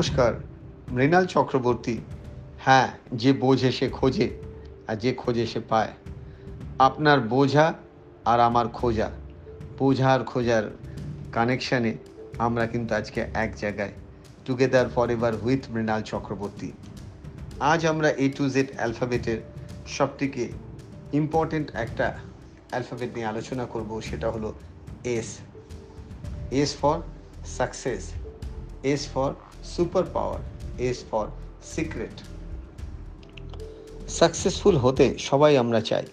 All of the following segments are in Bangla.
নমস্কার, মৃণাল চক্রবর্তী। হ্যাঁ যে বোঝে সে খোঁজে, আর যে খোঁজে সে পায়। আপনার বোঝা আর আমার খোঁজা। বোঝা আর খোঁজার কানেকশানে আমরা কিন্তু আজকে এক জায়গায়। Together forever with Mrinal Chakraborty. আজ আমরা এ টু জেড অ্যালফাবেটের সবথেকে ইম্পর্টেন্ট একটা অ্যালফাবেট নিয়ে আলোচনা করব, সেটা হলো S S for success S for super power S for secret successful হতে সবাই আমরা চাই।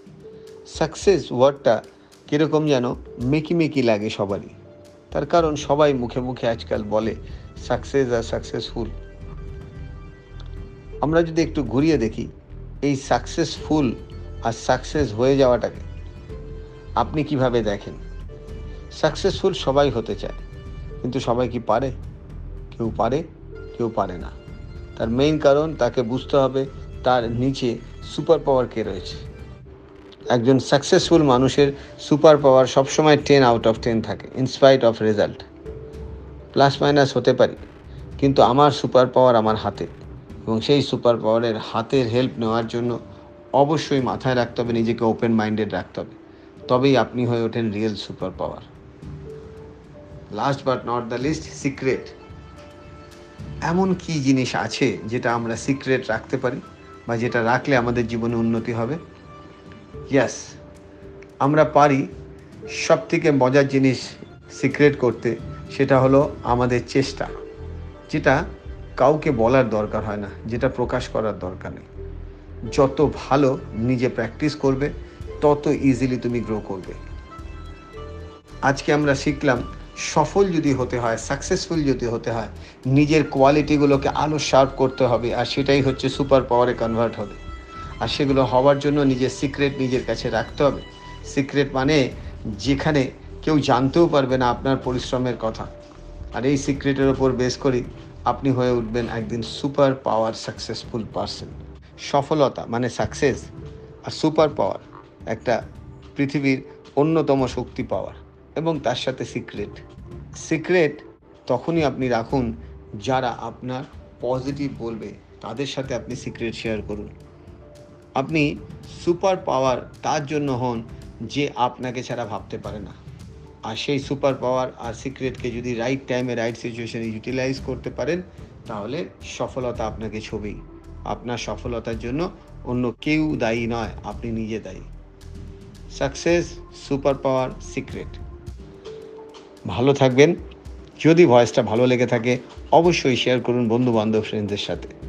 সাকসেস ওয়ার্ডটা কীরকম যেন মেকি মেকি লাগে সবারই। তার কারণ সবাই মুখে মুখে আজকাল বলে সাকসেস আর সাকসেসফুল আমরা যদি একটু ঘুরিয়ে দেখি, এই সাকসেসফুল আর সাকসেস হয়ে যাওয়াটাকে, আপনি কীভাবে দেখেন? সাকসেসফুল সবাই হতে চায়, কিন্তু সবাই কি পারে? কেউ পারে? কেউ পারে না। তার মেইন কারণ তাকে বুঝতে হবে তার নিচে সুপার পাওয়ার কে রয়েছে। একজন সাকসেসফুল মানুষের সুপার পাওয়ার সবসময় টেন আউট অফ টেন থাকে in spite of result plus minus হতে পারি, কিন্তু আমার সুপার পাওয়ার আমার হাতে। এবং সেই সুপার পাওয়ারের হাতের হেল্প নেওয়ার জন্য অবশ্যই মাথায় রাখতে হবে, নিজেকে ওপেন মাইন্ডেড রাখতে হবে। তবেই আপনি হয়ে ওঠেন real super power last but not the least secret এমন কি জিনিস আছে যেটা আমরা সিক্রেট রাখতে পারি বা যেটা রাখলে আমাদের জীবনে উন্নতি হবে? ইয়াস আমরা পারি সব থেকে মজার জিনিস সিক্রেট করতে, সেটা হলো আমাদের চেষ্টা, যেটা কাউকে বলার দরকার হয় না, যেটা প্রকাশ করার দরকার নেই। যত ভালো নিজে প্র্যাকটিস করবে, তত ইজিলি তুমি গ্রো করবে। আজকে আমরা শিখলাম সফল যদি হতে হয় সাকসেসফুল যদি হতে হয়, নিজের কোয়ালিটিগুলোকে আলো শার্প করতে হবে আর সেটাই হচ্ছে সুপার পাওয়ারে কনভার্ট হবে। আর সেগুলো হওয়ার জন্য নিজের সিক্রেট নিজের কাছে রাখতে হবে। সিক্রেট মানে যেখানে কেউ জানতেও পারবে না আপনার পরিশ্রমের কথা। আর এই সিক্রেটের ওপর বেস করেই আপনি হয়ে উঠবেন একদিন সুপার পাওয়ার সাকসেসফুল পারসন সফলতা মানে সাকসেস আর সুপার পাওয়ার একটা পৃথিবীর অন্যতম শক্তি পাওয়ার এবং তার সাথে সিক্রেট সিক্রেট তখনই আপনি রাখুন যারা আপনার পজিটিভ বলবে। তাদের সাথে আপনি সিক্রেট শেয়ার করুন। আপনি সুপার পাওয়ার তার জন্য হন যে আপনাকে ছাড়া ভাবতে পারে না। আর সেই সুপার পাওয়ার আর সিক্রেটকে যদি রাইট টাইমে রাইট সিচুয়েশনে ইউটিলাইজ করতে পারেন, তাহলে সফলতা আপনাকে ছবি আপনার সফলতার জন্য অন্য কেউ দায়ী নয়, আপনি নিজে দায়ী। সাকসেস সুপার পাওয়ার সিক্রেট ভালো থাকবেন। যদি ভয়েসটা ভালো লেগে থাকে অবশ্যই শেয়ার করুন বন্ধু বান্ধব ফ্রেন্ডদের সাথে।